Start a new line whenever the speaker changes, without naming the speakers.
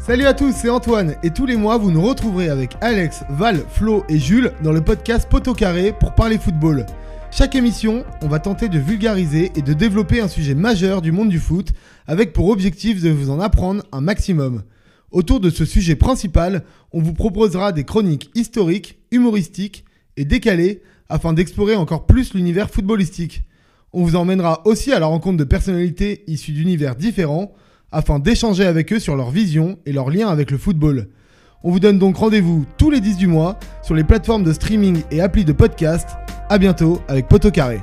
Salut à tous, c'est Antoine et tous les mois vous nous retrouverez avec Alex, Val, Flo et Jules dans le podcast Poteau Carré pour parler football. Chaque émission, on va tenter de vulgariser et de développer un sujet majeur du monde du foot avec pour objectif de vous en apprendre un maximum. Autour de ce sujet principal, on vous proposera des chroniques historiques, humoristiques et décalées afin d'explorer encore plus l'univers footballistique. On vous emmènera aussi à la rencontre de personnalités issues d'univers différents afin d'échanger avec eux sur leur vision et leur lien avec le football. On vous donne donc rendez-vous tous les 10 du mois sur les plateformes de streaming et applis de podcast. A bientôt avec Poto Carré.